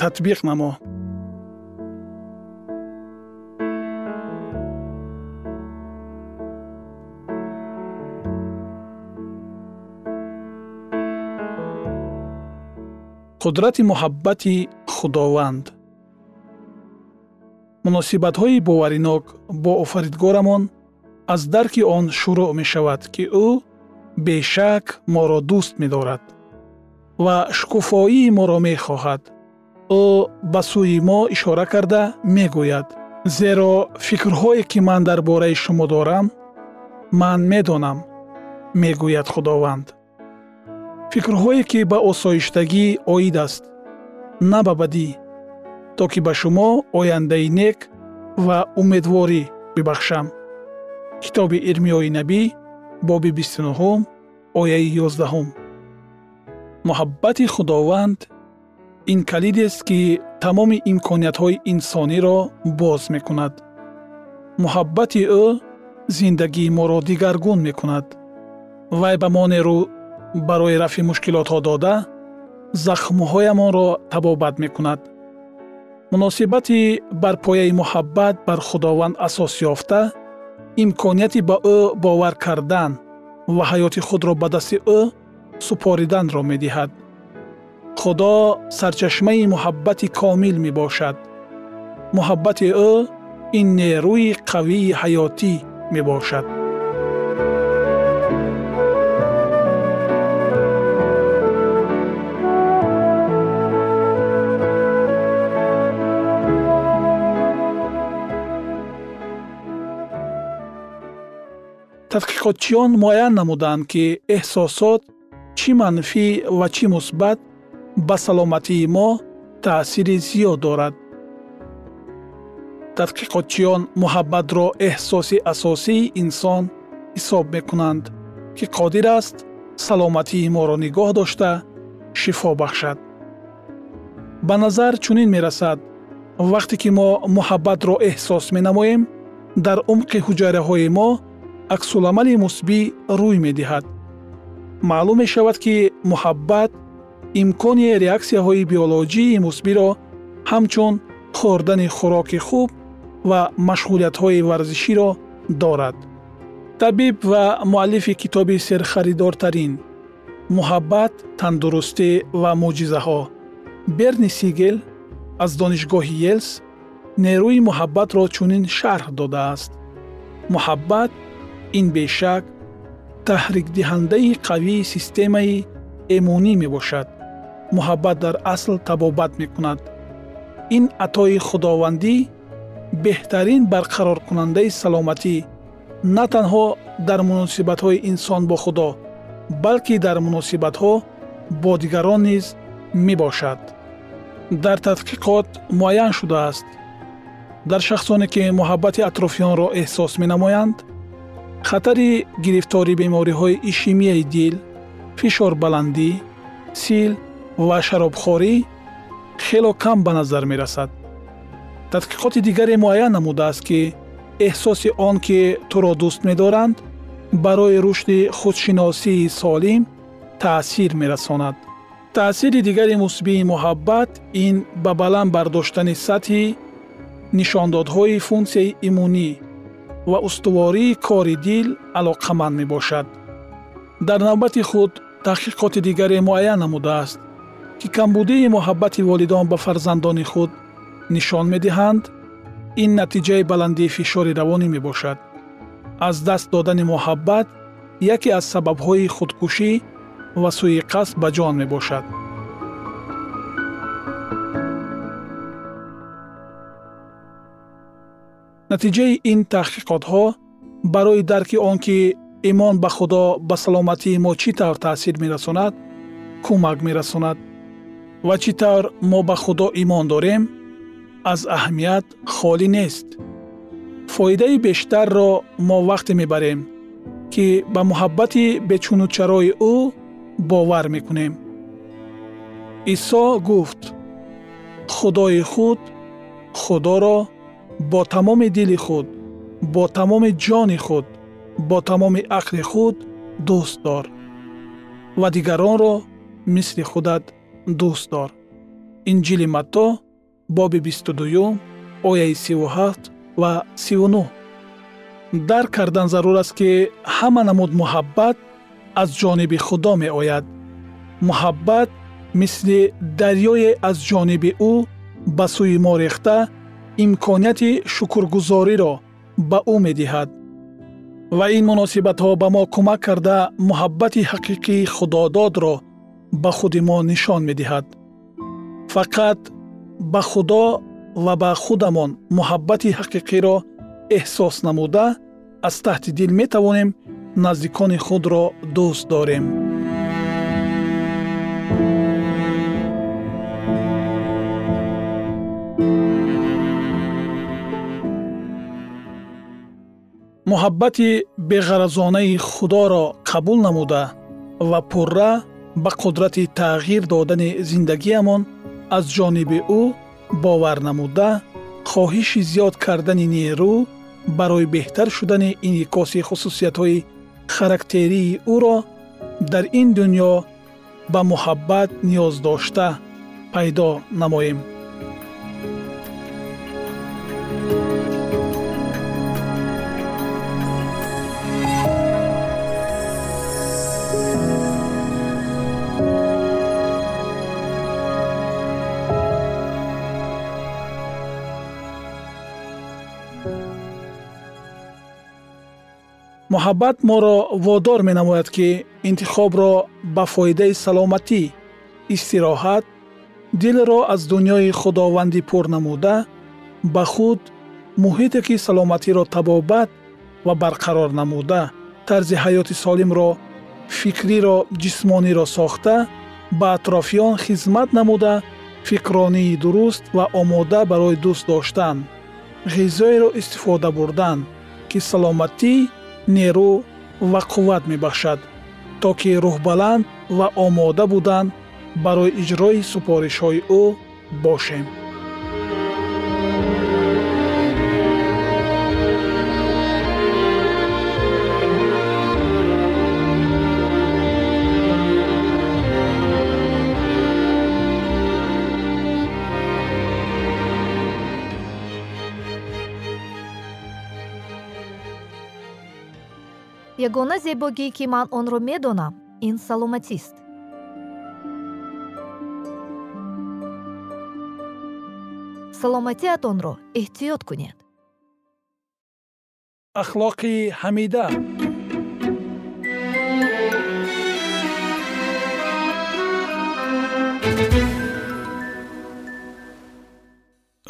татбиқ намо. Қудрати муҳаббати худованд. Муносибатҳои боваринок бо офаридгорамон аз дарки он шурӯъ мешавад ки ӯ бешак моро дӯст медорад ва шукуфоии моро мехоҳад ӯ ба сӯи мо ишора карда мегӯяд. Зеро фикрҳое ки ман дар бораи шумо дорам ман медонам мегӯяд худованд. Фикрҳое ки ба осоиштагӣ оид аст на ба бадӣ то ки ба шумо ояндаи нек ва умедворӣ бибахшам. Китоби ирмиёи набӣ боби бистунуҳум ояи ёздаҳум. Муҳаббати худованд ин калидест ки тамоми имкониятҳои инсониро боз мекунад. Муҳаббати ӯ зиндагии моро дигаргун мекунад. Вай ба мо нерӯ барои рафъи мушкилотҳо дода захмҳоямонро табобат мекунад. Муносибати бар пояи муҳаббат бар худованд асос ёфта имконияти ба ӯ бовар кардан ва ҳаёти худро ба дасти ӯ супориданро медиҳад худо сарчашмаи муҳаббати комил мебошад муҳаббати ӯ ин нерӯи қавии ҳаётӣ мебошад тадқиқотчиён муайян намуданд ки эҳсосот чӣ манфӣ ва чӣ мусбат ба саломатии мо таъсири зиёд дорад. Тадқиқотчиён муҳаббатро эҳсоси асосии инсон ҳисоб мекунанд ки қодир аст саломатии моро нигоҳ дошта шифо бахшад. Ба назар чунин мерасад вақте ки мо муҳаббатро эҳсос менамоем дар умқи ҳуҷайраҳои мо аксуламали мусбӣ рӯй медиҳад. Маълум мешавад ки муҳаббат имкони реаксияҳои биолоҷии мусбиро ҳамчун хӯрдани хӯроки хуб ва машғулиятҳои варзиширо дорад. Табиб ва муаллифи китоби серхаридортарин муҳаббат тандурустӣ ва мӯъҷизаҳо берни сигел аз донишгоҳи елс нерӯи муҳаббатро чунин шарҳ додааст. Муҳаббат ин бешак таҳрикдиҳандаи қавии системаи эмунӣ мебошад муҳаббат дар асл табобат мекунад. Ин атои худовандӣ беҳтарин барқароркунандаи саломатӣ на танҳо дар муносибатҳои инсон бо худо балки дар муносибатҳо бо дигарон низ мебошад. Дар тадқиқот муайян шудааст. Дар шахсоне ки муҳаббати атрофиёнро эҳсос менамоянд хатари гирифтори бемориҳои ишемияи дил фишорбаландӣ сил ва шаробхорӣ хело кам ба назар мерасад. Тадқиқоти дигаре муайян намудааст ки эҳсоси он ки туро дӯст медоранд барои рушди худшиносии солим таъсир мерасонад. Таъсири дигари мусбии муҳаббат ин ба баланд бардоштани сатҳи нишондодҳои функсияи имунӣ ва устувории кори дил алоқаманд мебошад. Дар навбати худ таҳқиқоти дигаре муайян намудааст ки камбудии муҳаббати волидон ба фарзандони худ нишон медиҳанд ин натиҷаи баландии фишори равонӣ мебошад. Аз даст додани муҳаббат яке аз сабабҳои худкушӣ ва сӯи-қасд ба ҷон мебошад. натиҷаи ин таҳқиқотҳо барои дарки он ки имон ба худо ба саломатии мо чӣ тавр таъсир мерасонад кӯмак мерасонад ва чӣ тавр мо ба худо имон дорем аз аҳамият холӣ нест фоидаи бештарро мо вақте мебарем ки ба муҳаббати бечунучарои ӯ бовар мекунем исо гуфт худои худ худоро бо тамоми дили худ бо тамоми ҷони худ бо тамоми ақли худ дӯст дор ва дигаронро мисли худат дӯст дор. Инҷили матто боби 22 ояи 37 ва 39 дарк кардан зарур аст ки ҳама намуд муҳаббат аз ҷониби худо меояд. Муҳаббат мисли дарёе аз ҷониби ӯ ба сӯи мо рехта имконияти шукргузориро ба ӯ медиҳад. Ва ин муносибатҳо ба мо кӯмак карда муҳаббати ҳақиқии худододро ба худи мо нишон медиҳад. Фақат ба худо ва ба худамон муҳаббати ҳақиқиро эҳсос намуда аз таҳти дил метавонем наздикони худро дӯст дорем. Муҳаббати беғаразонаи худоро қабул намуда ва пурра ба қудрати тағйир додани зиндагиямон аз ҷониби ӯ бовар намуда хоҳиши зиёд кардани нерӯ барои беҳтар шудани инъикоси хусусиятҳои характерии ӯро дар ин дуньё ба муҳаббат ниёз дошта пайдо намоем муҳаббат моро водор менамояд ки интихобро ба фоидаи саломатӣ истироҳат дилро аз дуньёи худовандӣ пур намуда ба худ муҳите ки саломатиро табобат ва барқарор намуда тарзи ҳаёти солимро фикриро ҷисмониро сохта ба атрофиён хизмат намуда фикронии дуруст ва омода барои дӯст доштан ғизоеро истифода бурдан ки саломатӣ нерӯ ва қувват мебахшад то ки рӯҳбаланд ва омода будан барои иҷрои супоришҳои ӯ бошем ягона зебогӣ ки ман онро медонам ин саломатист. Саломатиатонро эҳтиёт кунед. Ахлоқи ҳамида.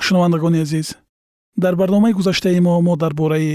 Шунавандагони азиз дар барномаи гузаштаи мо мо дар бораи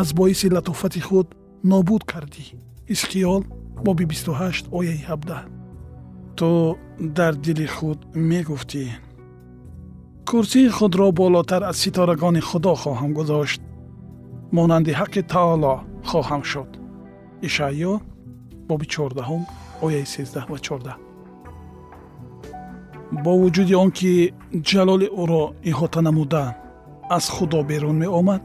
аз боиси латофати худ нобуд кардӣ исқиёл боби 28 ояи 17 ту дар дили худ мегуфтӣ курсии худро болотар аз ситорагони худо хоҳам гузошт монанди ҳаққи таоло хоҳам шуд ишаъё боби 14 ояи 13 ва 14 бо вуҷуди он ки ҷалоли ӯро иҳота намуда аз худо берун меомад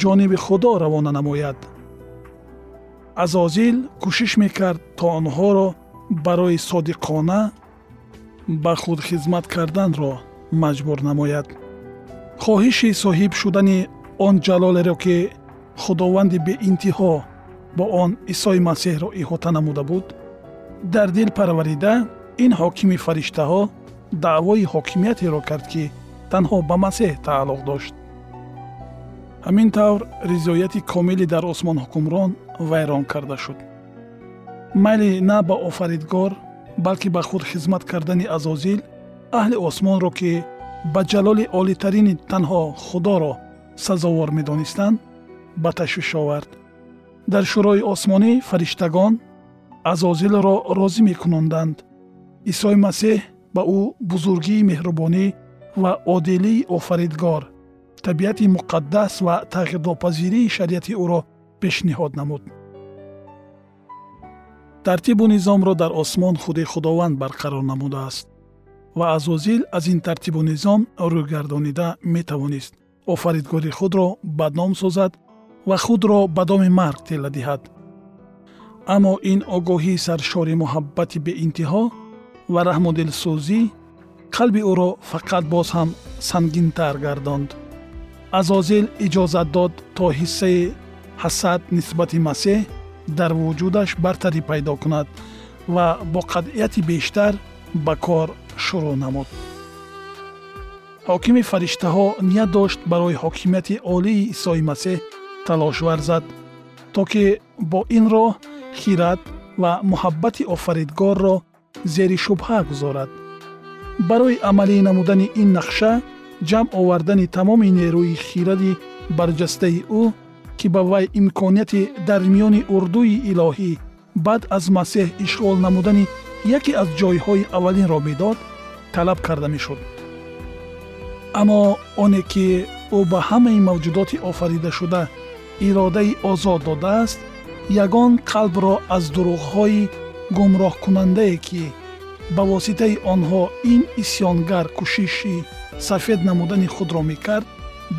ҷониби худо равона намояд. Азозил кӯшиш мекард то онҳоро барои содиқона ба худ хизмат карданро маҷбур намояд. Хоҳиши соҳиб шудани он ҷалолеро ки худованди беинтиҳо бо он исои масеҳро иҳота намуда буд дар дил парварида ин ҳокими фариштаҳо даъвои ҳокимиятеро кард ки танҳо ба масеҳ тааллуқ дошт ҳамин тавр ризояти комилӣ дар осмон ҳукмрон вайрон карда шуд. Майли на ба офаридгор балки ба худ хизмат кардани азозил аҳли осмонро ки ба ҷалоли олитарини танҳо худоро сазовор медонистанд ба ташвиш овард. Дар шӯрои осмонӣ фариштагон азозилро розӣ мекунонданд исои масеҳ ба ӯ бузургии меҳрубонӣ ва одилии офаридгор табиати муқаддас ва тағйирнопазирии шариати ӯро пешниҳод намуд. тартибу низомро дар осмон худи худованд барқарор намудааст ва азозил аз ин тартибу низом рӯйгардонида метавонист. офаридгори худро бадном созад ва худро ба доми марг тела диҳад. аммо ин огоҳии саршори муҳаббати беинтиҳо ва раҳмудилсӯзӣ қалби ӯро фақат боз ҳам сангинтар гардонд азозил иҷозат дод то ҳиссаи ҳасад нисбати масеҳ дар вуҷудаш бартарӣ пайдо кунад ва бо қатъияти бештар ба кор шурӯъ намуд. Ҳокими фариштаҳо ният дошт барои ҳокимияти олии исои масеҳ талош варзад то ки бо ин роҳ хират ва муҳаббати офаридгорро зери шубҳа гузорад. Барои амалӣ намудани ин нақша ҷамъ овардани тамоми нерӯи хиради барҷастаи ӯ ки ба вай имконияти дар миёни урдуи илоҳӣ баъд аз масеҳ ишғол намудани яке аз ҷойҳои аввалинро медод талаб карда мешуд. Аммо оне ки ӯ ба ҳамаи мавҷудоти офаридашуда иродаи озод додааст ягон қалбро аз дурӯғҳои гумроҳкунандае ки ба воситаи онҳо ин исьёнгар кӯшиши сафед намудани худро мекард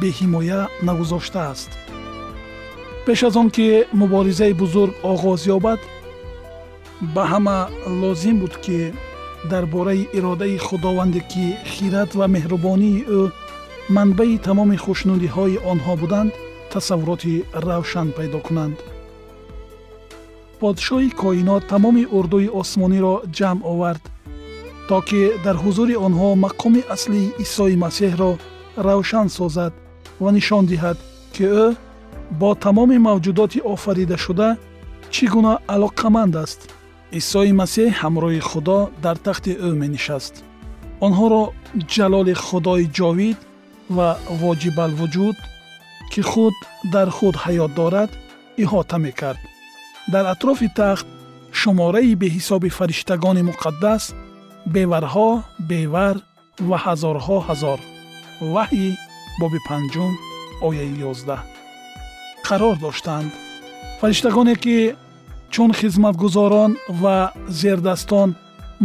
беҳимоя нагузоштааст пеш аз он ки муборизаи бузург оғоз ёбад ба ҳама лозим буд ки дар бораи иродаи худованде ки хират ва меҳрубонии ӯ манбаи тамоми хушнудиҳои онҳо буданд тасаввуроти равшан пайдо кунанд. Подшоҳи коинот тамоми урдуи осмониро ҷамъ овард то ки дар ҳузури онҳо мақоми аслии исои масеҳро равшан созад ва нишон диҳад ки ӯ бо тамоми мавҷудоти офаридашуда чӣ гуна алоқаманд аст. Исои масеҳ ҳамроҳи худо дар тахти ӯ менишаст. Онҳоро ҷалоли худои ҷовид ва воҷибалвуҷуд ки худ дар худ ҳаёт дорад иҳота мекард. Дар атрофи тахт шумораи беҳисоби фариштагони муқаддас беварҳо бевар ва ҳазорҳо ҳазор. Ваҳйи боби панҷум ояи ёздаҳ. Қарор доштанд. Фариштагоне ки чун хизматгузорон ва зердастон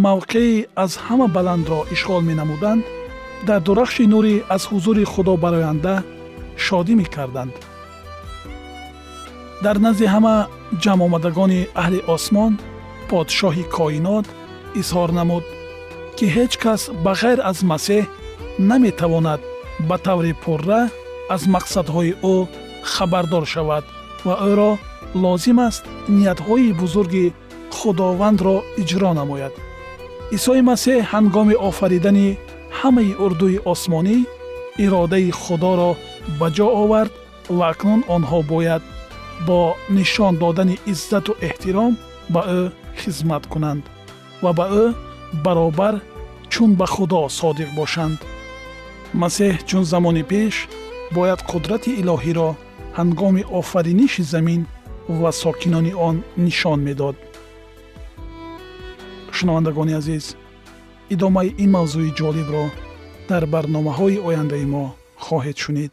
мавқеи аз ҳама баландро ишғол менамуданд дар дурахши нурӣ аз ҳузури худо бароянда шодӣ мекарданд. Дар назди ҳама ҷамъомадагони аҳли осмон подшоҳи коинот изҳор намуд ки ҳеҷ кас ба ғайр аз масеҳ наметавонад ба таври пурра аз мақсадҳои ӯ хабардор шавад ва ӯро лозим аст ниятҳои бузурги худовандро иҷро намояд. Исои масеҳ ҳангоми офаридани ҳамаи урдуи осмонӣ иродаи худоро ба ҷо овард ва акнун онҳо бояд бо нишон додани иззату эҳтиром ба ӯ хизмат кунанд ва ба ӯ баробар чун ба худо содиқ бошанд. Масеҳ чун замони пеш бояд қудрати илоҳиро ҳангоми офариниши замин ва сокинони он нишон медод. Шунавандагони азиз идомаи ин мавзӯи ҷолибро дар барномаҳои ояндаи мо хоҳед шунид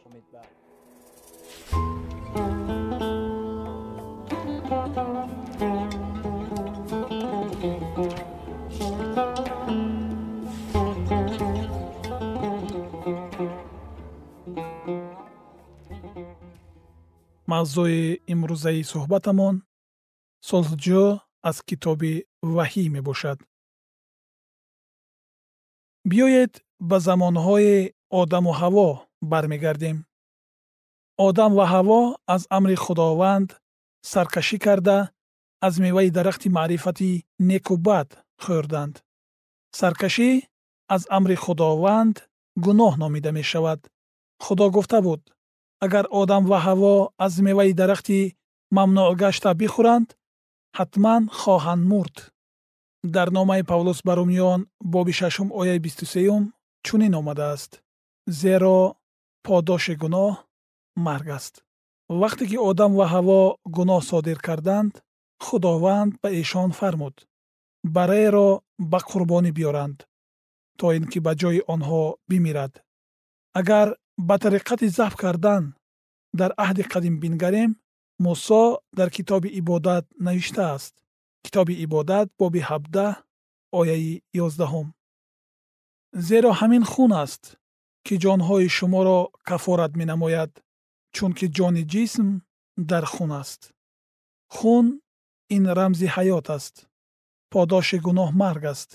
Мавзӯи имрӯзаи суҳбатамон сулҳҷӯ аз китоби ваҳӣ мебошад. Биёед ба замонҳои одаму ҳаво бармегардем. Одам ва ҳаво аз амри худованд саркашӣ карда аз меваи дарахти маърифати неку бад хӯрданд саркашӣ аз амри худованд гуноҳ номида мешавад. Худо гуфта буд агар одам ва ҳаво аз меваи дарахти мамнӯъ гашта бихӯранд ҳатман хоҳанд мурд. Дар номаи павлус ба румиён боби шашум ояи бисту сеюм чунин омадааст зеро подоши гуноҳ марг аст. Вақте ки одам ва ҳаво гуноҳ содир карданд худованд ба эшон фармуд бараеро ба қурбонӣ биёранд то ин ки ба ҷои онҳо бимирад. Агар ба тариқати забҳ кардан. Дар аҳди қадим бингарем мусо дар китоби ибодат навиштааст китоби ибодат боби ҳабдаҳ ояи ёздаҳум. Зеро ҳамин хун аст ки ҷонҳои шуморо кафорат менамояд чунки ҷони ҷисм дар хун аст. Хун ин рамзи ҳаёт аст подоши гуноҳ марг аст.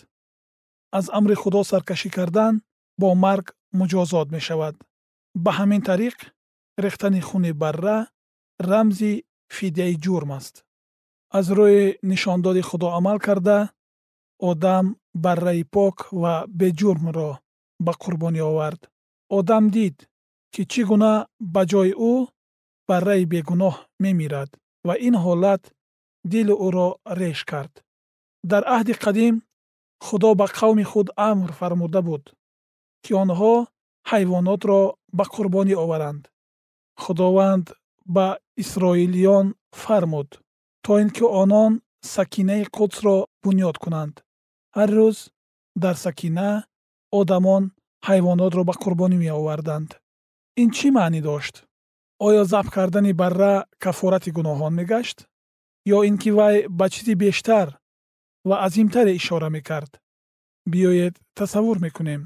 Аз амри худо саркашӣ кардан бо марг муҷозот мешавад ба ҳамин тариқ рехтани хуни барра рамзи фидяи ҷурм аст. Аз рӯи нишондоди худо амал карда одам барраи пок ва беҷурмро ба қурбонӣ овард. Одам дид ки чӣ гуна ба ҷои ӯ барраи бегуноҳ мемирад ва ин ҳолат дили ӯро реш кард. Дар аҳди қадим худо ба қавми худ амр фармуда буд ки онҳо ҳайвонотро ба қурбонӣ оваранд. Худованд ба исроилиён фармуд то ин ки онон сакинаи қудсро бунёд кунанд. Ҳар рӯз дар сакина одамон ҳайвонотро ба қурбонӣ меоварданд. Ин чӣ маънӣ дошт? Оё забт кардани барра кафорати гуноҳон мегашт? Ё ин ки вай ба чизи бештар ва азимтаре ишора мекард? Биёед тасаввур мекунем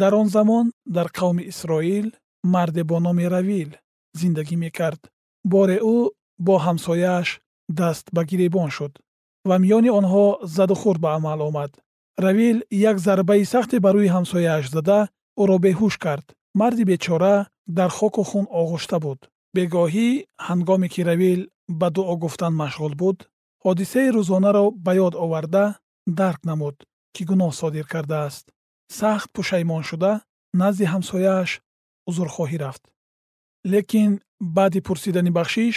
дар он замон дар қавми исроил марде бо номи равил зиндагӣ мекард. Боре ӯ бо ҳамсояаш даст ба гиребон шуд ва миёни онҳо задухурд ба амал омад. Равил як зарбаи сахте ба рӯи ҳамсояаш зада ӯро беҳуш кард. Марди бечора дар хоку хун оғӯшта буд. Бегоҳӣ ҳангоме ки равил ба дуо гуфтан машғул буд ҳодисаи рӯзонаро ба ёд оварда дарк намуд ки гуноҳ содир кардааст сахт пушаймон шуда назди ҳамсояаш узрхоҳӣ рафт. Лекин баъди пурсидани бахшиш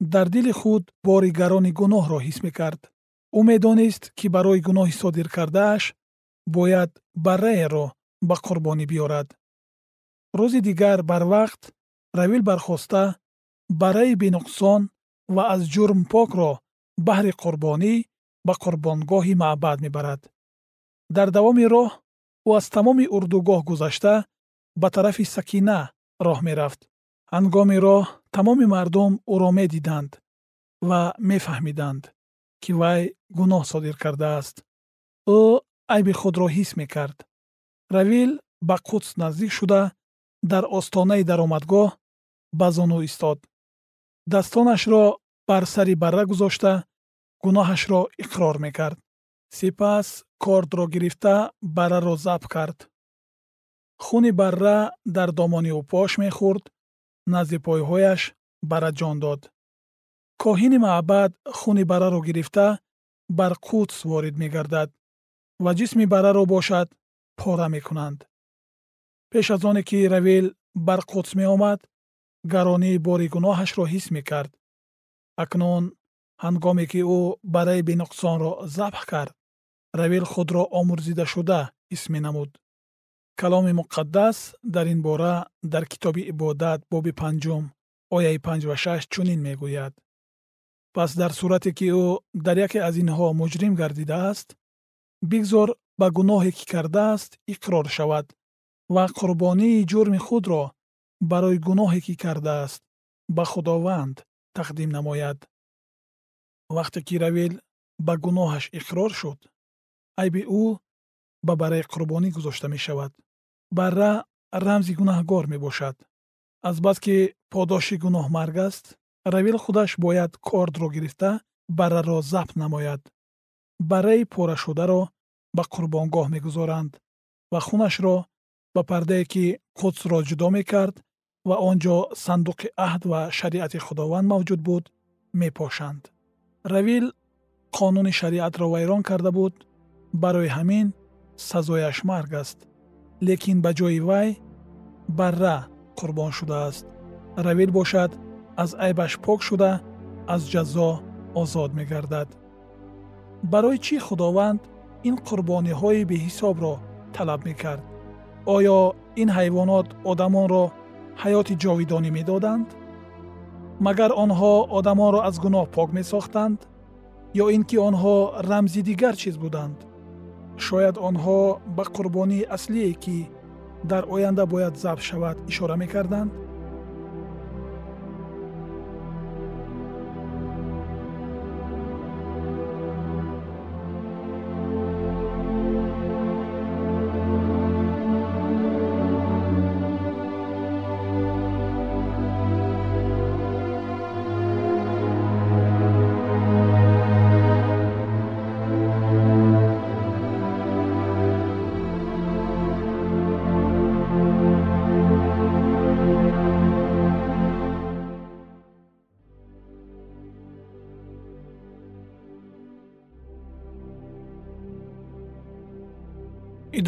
дар дили худ бори гарони гуноҳро ҳис мекард. Ӯ медонист ки барои гуноҳи содир кардааш бояд барраеро ба қурбонӣ биёрад. Рӯзи дигар барвақт равил бархоста барраи бенуқсон ва аз ҷурм покро баҳри қурбонӣ ба қурбонгоҳи маъбад мебарад. Дар давоми роҳ ӯ аз тамоми урдугоҳ гузашта ба тарафи сакина роҳ мерафт. Ҳангоми роҳ тамоми мардум ӯро медиданд ва мефаҳмиданд ки вай гуноҳ содир кардааст. Ӯ айби худро ҳис мекард. Равил ба қудс наздик шуда дар остонаи даромадгоҳ ба зону истод. Дастонашро бар сари барра гузошта гуноҳашро иқрор мекард. Сипас кордро гирифта барраро забт кард. Хуни барра дар домони ӯ пош мехӯрд назди пойҳояш барра ҷон дод. Коҳини маъбад хуни барраро гирифта бар қудс ворид мегардад ва ҷисми барраро бошад пора мекунанд. Пеш аз оне ки равил бар қудс меомад гаронии бори гуноҳашро ҳис мекард. Акнун ҳангоме ки ӯ барраи бенуқсонро забҳ кард равил худро омӯрзидашуда ҳис менамуд каломи муқаддас дар ин бора дар китоби ибодат боби панҷум ояи панҷ ва шаш чунин мегӯяд. Пас дар сурате ки ӯ дар яке аз инҳо муҷрим гардидааст бигзор ба гуноҳе ки кардааст иқрор шавад ва қурбонии ҷурми худро барои гуноҳе ки кардааст ба худованд тақдим намояд. Вақте ки равил ба гуноҳаш иқрор шуд айби ӯ ба барраи қурбонӣ гузошта мешавад. Барра рамзи гунаҳгор мебошад. Азбаски подоши гуноҳ марг аст равил худаш бояд кордро гирифта барраро забт намояд. Барраи порашударо ба қурбонгоҳ мегузоранд ва хунашро ба пардае ки қудсро ҷудо мекард ва он ҷо сандуқи аҳд ва шариати худованд мавҷуд буд мепошанд. Равил қонуни шариатро вайрон карда буд барои ҳамин сазояш марг аст лекин ба ҷои вай барра қурбон шудааст равил бошад аз айбаш пок шуда аз ҷазо озод мегардад барои чӣ худованд ин қурбониҳои беҳисобро талаб мекард оё ин ҳайвонот одамонро ҳаёти ҷовидонӣ медоданд магар онҳо одамонро аз гуноҳ пок месохтанд ё ин ки онҳо рамзи дигар чиз буданд шояд онҳо ба қурбонии аслие ки дар оянда бояд забт шавад ишора мекарданд